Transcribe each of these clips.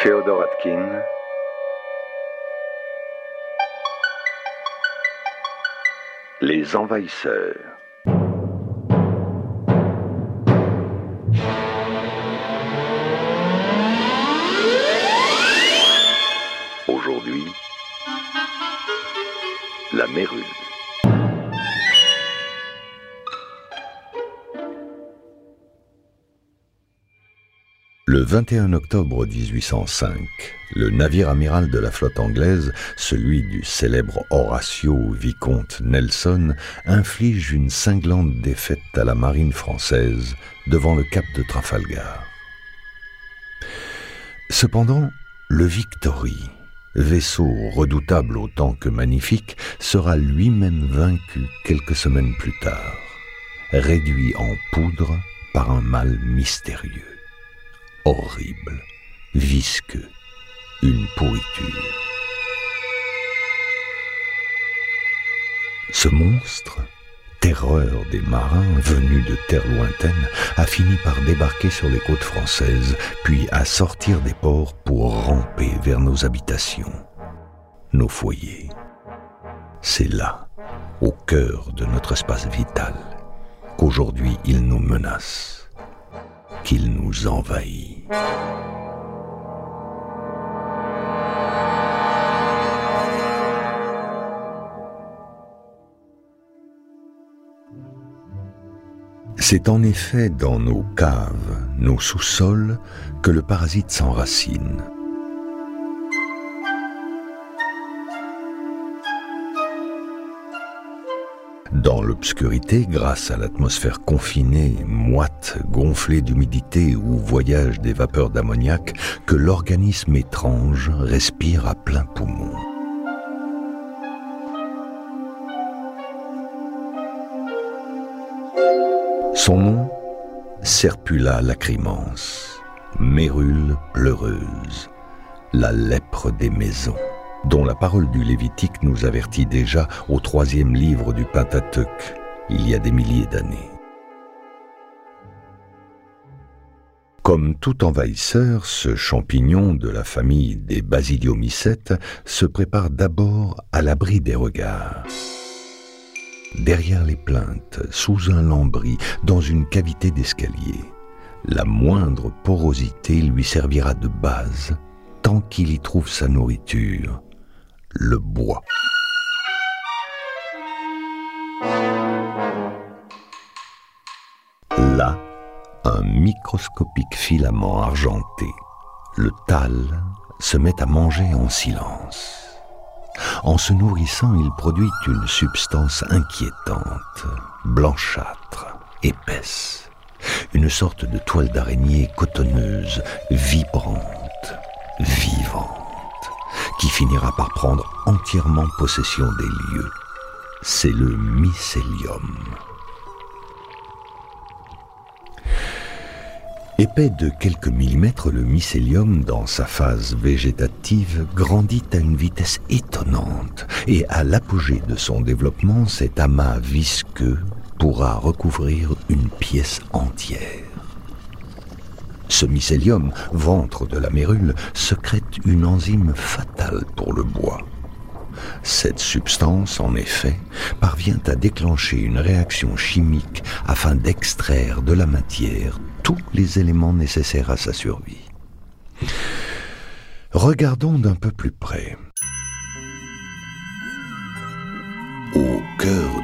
Féodor Atkin. Les envahisseurs. Aujourd'hui, la mérule. Le 21 octobre 1805, le navire amiral de la flotte anglaise, celui du célèbre Horatio Vicomte Nelson, inflige une cinglante défaite à la marine française devant le cap de Trafalgar. Cependant, le Victory, vaisseau redoutable autant que magnifique, sera lui-même vaincu quelques semaines plus tard, réduit en poudre par un mal mystérieux horrible, visqueux, une pourriture. Ce monstre, terreur des marins venus de terres lointaines, a fini par débarquer sur les côtes françaises, puis à sortir des ports pour ramper vers nos habitations, nos foyers. C'est là, au cœur de notre espace vital, qu'aujourd'hui il nous menace qu'il nous envahit. C'est en effet dans nos caves, nos sous-sols, que le parasite s'enracine. L'obscurité, grâce à l'atmosphère confinée, moite, gonflée d'humidité ou voyage des vapeurs d'ammoniac, que l'organisme étrange respire à plein poumon. Son nom Serpula lacrimans, mérule pleureuse, la lèpre des maisons dont la parole du Lévitique nous avertit déjà au troisième livre du Pentateuque, il y a des milliers d'années. Comme tout envahisseur, ce champignon de la famille des basiliomycètes se prépare d'abord à l'abri des regards. Derrière les plaintes, sous un lambris, dans une cavité d'escalier, la moindre porosité lui servira de base tant qu'il y trouve sa nourriture, le bois. Là, un microscopique filament argenté, le tal, se met à manger en silence. En se nourrissant, il produit une substance inquiétante, blanchâtre, épaisse, une sorte de toile d'araignée cotonneuse, vibrante, vivante qui finira par prendre entièrement possession des lieux. C'est le mycélium. Épais de quelques millimètres, le mycélium, dans sa phase végétative, grandit à une vitesse étonnante et à l'apogée de son développement, cet amas visqueux pourra recouvrir une pièce entière. Ce mycélium, ventre de la mérule, secrète une enzyme fatale pour le bois. Cette substance, en effet, parvient à déclencher une réaction chimique afin d'extraire de la matière tous les éléments nécessaires à sa survie. Regardons d'un peu plus près. Au cœur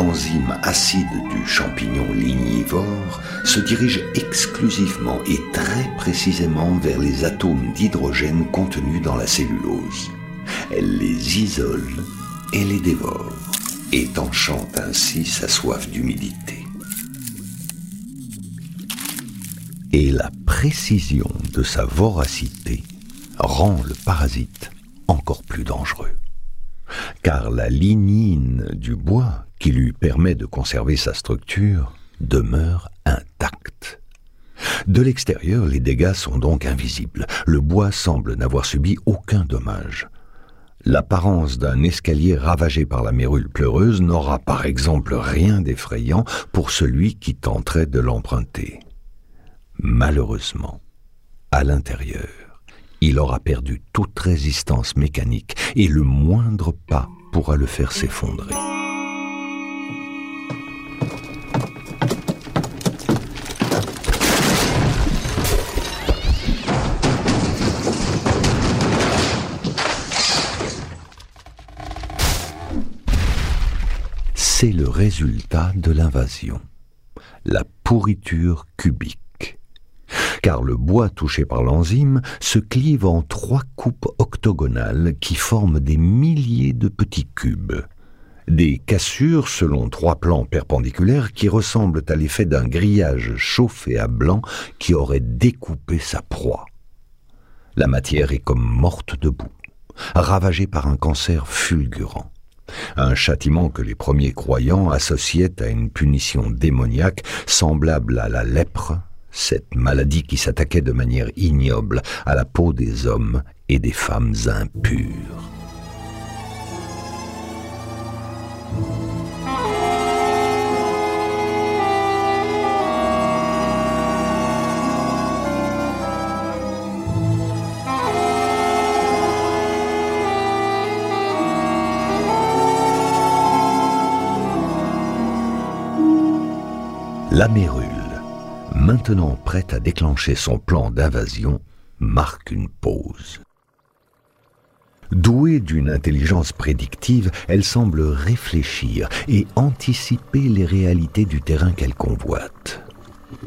l'enzyme acide du champignon lignivore se dirige exclusivement et très précisément vers les atomes d'hydrogène contenus dans la cellulose. Elle les isole et les dévore, étanchant ainsi sa soif d'humidité. Et la précision de sa voracité rend le parasite encore plus dangereux. Car la lignine du bois qui lui permet de conserver sa structure, demeure intacte. De l'extérieur, les dégâts sont donc invisibles. Le bois semble n'avoir subi aucun dommage. L'apparence d'un escalier ravagé par la mérule pleureuse n'aura par exemple rien d'effrayant pour celui qui tenterait de l'emprunter. Malheureusement, à l'intérieur. Il aura perdu toute résistance mécanique et le moindre pas pourra le faire s'effondrer. Résultat de l'invasion, la pourriture cubique. Car le bois touché par l'enzyme se clive en trois coupes octogonales qui forment des milliers de petits cubes. Des cassures selon trois plans perpendiculaires qui ressemblent à l'effet d'un grillage chauffé à blanc qui aurait découpé sa proie. La matière est comme morte debout, ravagée par un cancer fulgurant un châtiment que les premiers croyants associaient à une punition démoniaque semblable à la lèpre, cette maladie qui s'attaquait de manière ignoble à la peau des hommes et des femmes impures. La Mérule, maintenant prête à déclencher son plan d'invasion, marque une pause. Douée d'une intelligence prédictive, elle semble réfléchir et anticiper les réalités du terrain qu'elle convoite.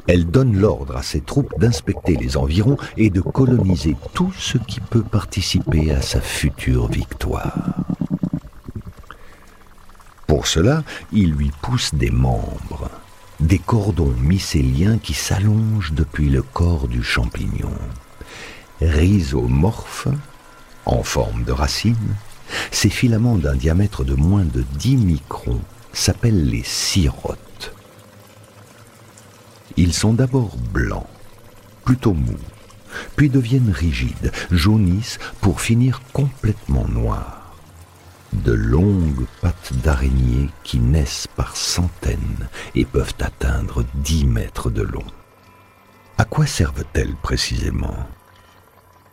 Elle donne l'ordre à ses troupes d'inspecter les environs et de coloniser tout ce qui peut participer à sa future victoire. Pour cela, il lui pousse des membres des cordons mycéliens qui s'allongent depuis le corps du champignon. Rhizomorphes, en forme de racine, ces filaments d'un diamètre de moins de 10 microns s'appellent les sirotes. Ils sont d'abord blancs, plutôt mous, puis deviennent rigides, jaunissent pour finir complètement noirs de longues pattes d'araignée qui naissent par centaines et peuvent atteindre dix mètres de long. À quoi servent-elles précisément?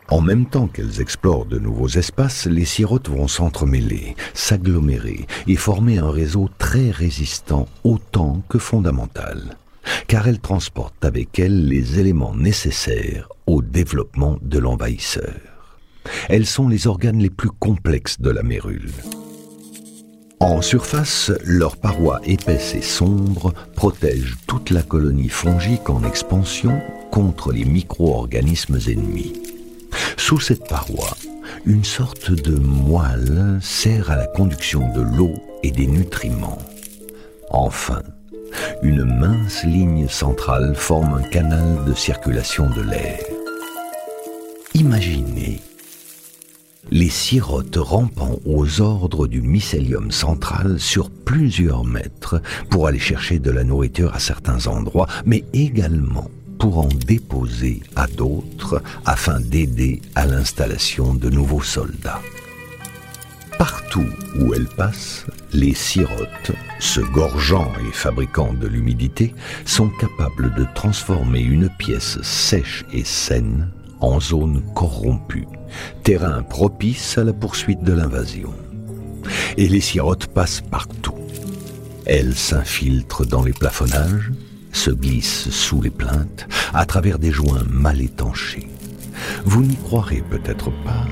En même temps qu'elles explorent de nouveaux espaces, les sirotes vont s'entremêler, s'agglomérer et former un réseau très résistant autant que fondamental, car elles transportent avec elles les éléments nécessaires au développement de l'envahisseur. Elles sont les organes les plus complexes de la mérule. En surface, leurs parois épaisses et sombres protègent toute la colonie fongique en expansion contre les micro-organismes ennemis. Sous cette paroi, une sorte de moelle sert à la conduction de l'eau et des nutriments. Enfin, une mince ligne centrale forme un canal de circulation de l'air. Imaginez les sirotes rampant aux ordres du mycélium central sur plusieurs mètres pour aller chercher de la nourriture à certains endroits, mais également pour en déposer à d'autres afin d'aider à l'installation de nouveaux soldats. Partout où elles passent, les sirotes, se gorgeant et fabriquant de l'humidité, sont capables de transformer une pièce sèche et saine en zone corrompue, terrain propice à la poursuite de l'invasion. Et les sirotes passent partout. Elles s'infiltrent dans les plafonnages, se glissent sous les plaintes, à travers des joints mal étanchés. Vous n'y croirez peut-être pas,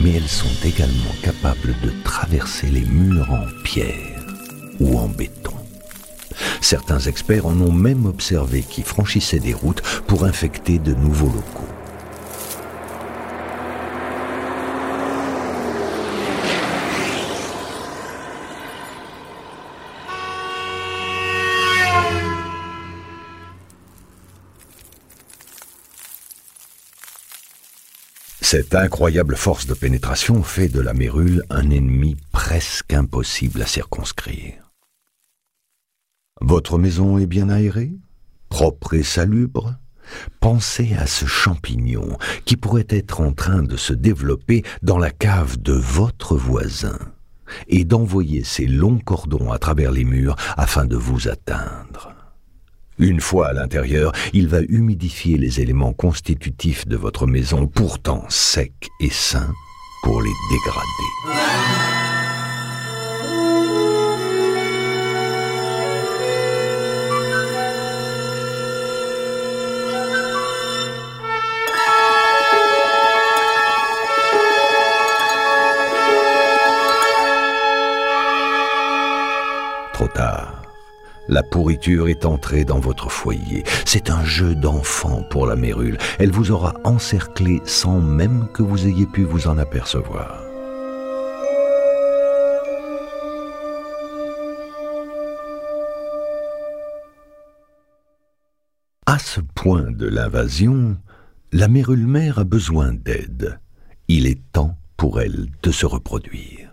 mais elles sont également capables de traverser les murs en pierre ou en béton. Certains experts en ont même observé qui franchissaient des routes pour infecter de nouveaux locaux. Cette incroyable force de pénétration fait de la mérule un ennemi presque impossible à circonscrire. Votre maison est bien aérée Propre et salubre Pensez à ce champignon qui pourrait être en train de se développer dans la cave de votre voisin et d'envoyer ses longs cordons à travers les murs afin de vous atteindre. Une fois à l'intérieur, il va humidifier les éléments constitutifs de votre maison, pourtant secs et sains, pour les dégrader. Trop tard. La pourriture est entrée dans votre foyer. C'est un jeu d'enfant pour la mérule. Elle vous aura encerclé sans même que vous ayez pu vous en apercevoir. À ce point de l'invasion, la mérule mère a besoin d'aide. Il est temps pour elle de se reproduire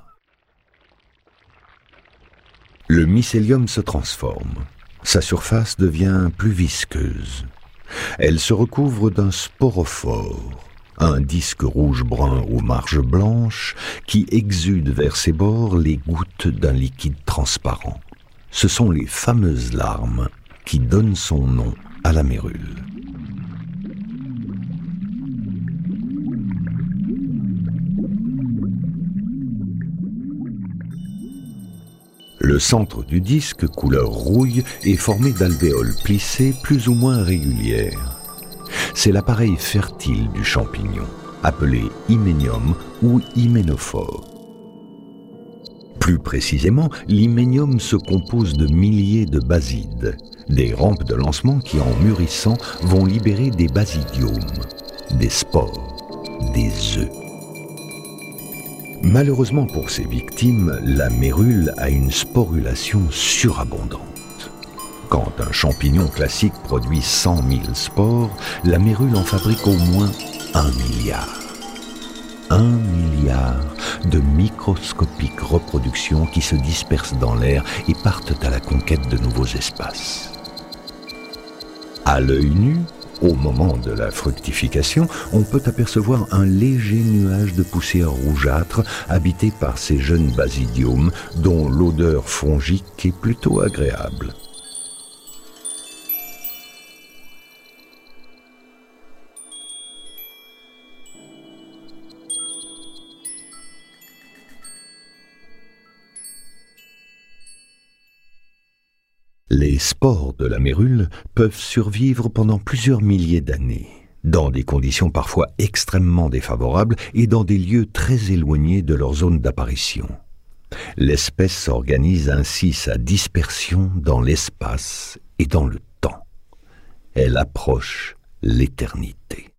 le mycélium se transforme. Sa surface devient plus visqueuse. Elle se recouvre d'un sporophore, un disque rouge-brun aux marges blanches qui exude vers ses bords les gouttes d'un liquide transparent. Ce sont les fameuses larmes qui donnent son nom à la mérule. Le centre du disque, couleur rouille, est formé d'alvéoles plissées plus ou moins régulières. C'est l'appareil fertile du champignon, appelé hyménium ou hyménophore. Plus précisément, l'hyménium se compose de milliers de basides, des rampes de lancement qui, en mûrissant, vont libérer des basidiomes, des spores, des œufs. Malheureusement pour ses victimes, la mérule a une sporulation surabondante. Quand un champignon classique produit 100 000 spores, la mérule en fabrique au moins un milliard. Un milliard de microscopiques reproductions qui se dispersent dans l'air et partent à la conquête de nouveaux espaces. À l'œil nu, au moment de la fructification, on peut apercevoir un léger nuage de poussière rougeâtre habité par ces jeunes basidiomes dont l'odeur fongique est plutôt agréable. De la mérule peuvent survivre pendant plusieurs milliers d'années, dans des conditions parfois extrêmement défavorables et dans des lieux très éloignés de leur zone d'apparition. L'espèce organise ainsi sa dispersion dans l'espace et dans le temps. Elle approche l'éternité.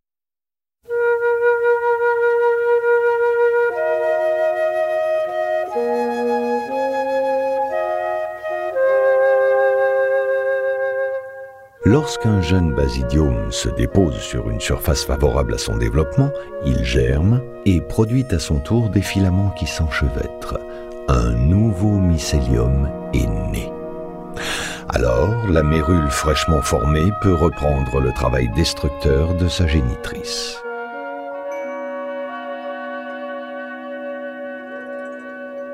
Lorsqu'un jeune basidium se dépose sur une surface favorable à son développement, il germe et produit à son tour des filaments qui s'enchevêtrent. Un nouveau mycélium est né. Alors, la mérule fraîchement formée peut reprendre le travail destructeur de sa génitrice.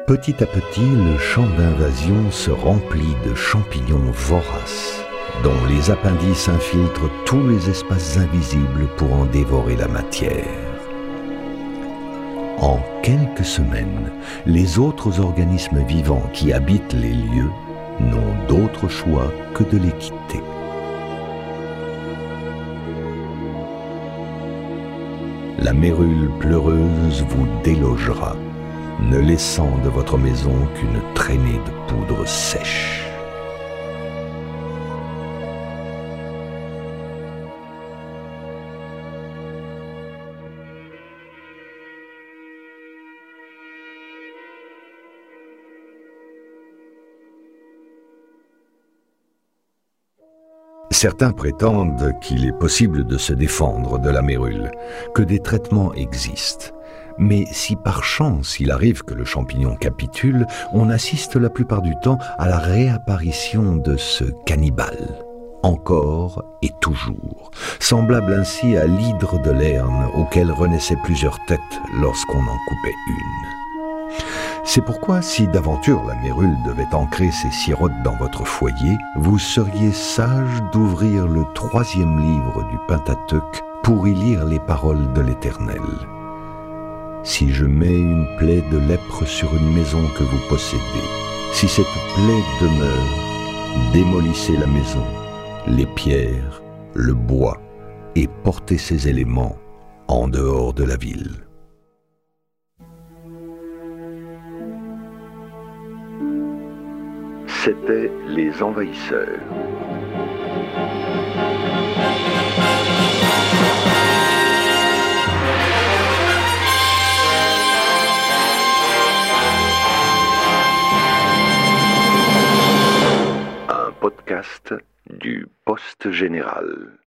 Petit à petit, le champ d'invasion se remplit de champignons voraces dont les appendices infiltrent tous les espaces invisibles pour en dévorer la matière. En quelques semaines, les autres organismes vivants qui habitent les lieux n'ont d'autre choix que de les quitter. La mérule pleureuse vous délogera, ne laissant de votre maison qu'une traînée de poudre sèche. Certains prétendent qu'il est possible de se défendre de la mérule, que des traitements existent. Mais si par chance il arrive que le champignon capitule, on assiste la plupart du temps à la réapparition de ce cannibale, encore et toujours, semblable ainsi à l'hydre de Lerne auquel renaissaient plusieurs têtes lorsqu'on en coupait une. C'est pourquoi, si d'aventure la mérule devait ancrer ses sirottes dans votre foyer, vous seriez sage d'ouvrir le troisième livre du Pentateuque pour y lire les paroles de l'Éternel. Si je mets une plaie de lèpre sur une maison que vous possédez, si cette plaie demeure, démolissez la maison, les pierres, le bois, et portez ces éléments en dehors de la ville. C'étaient les envahisseurs. Un podcast du Poste Général.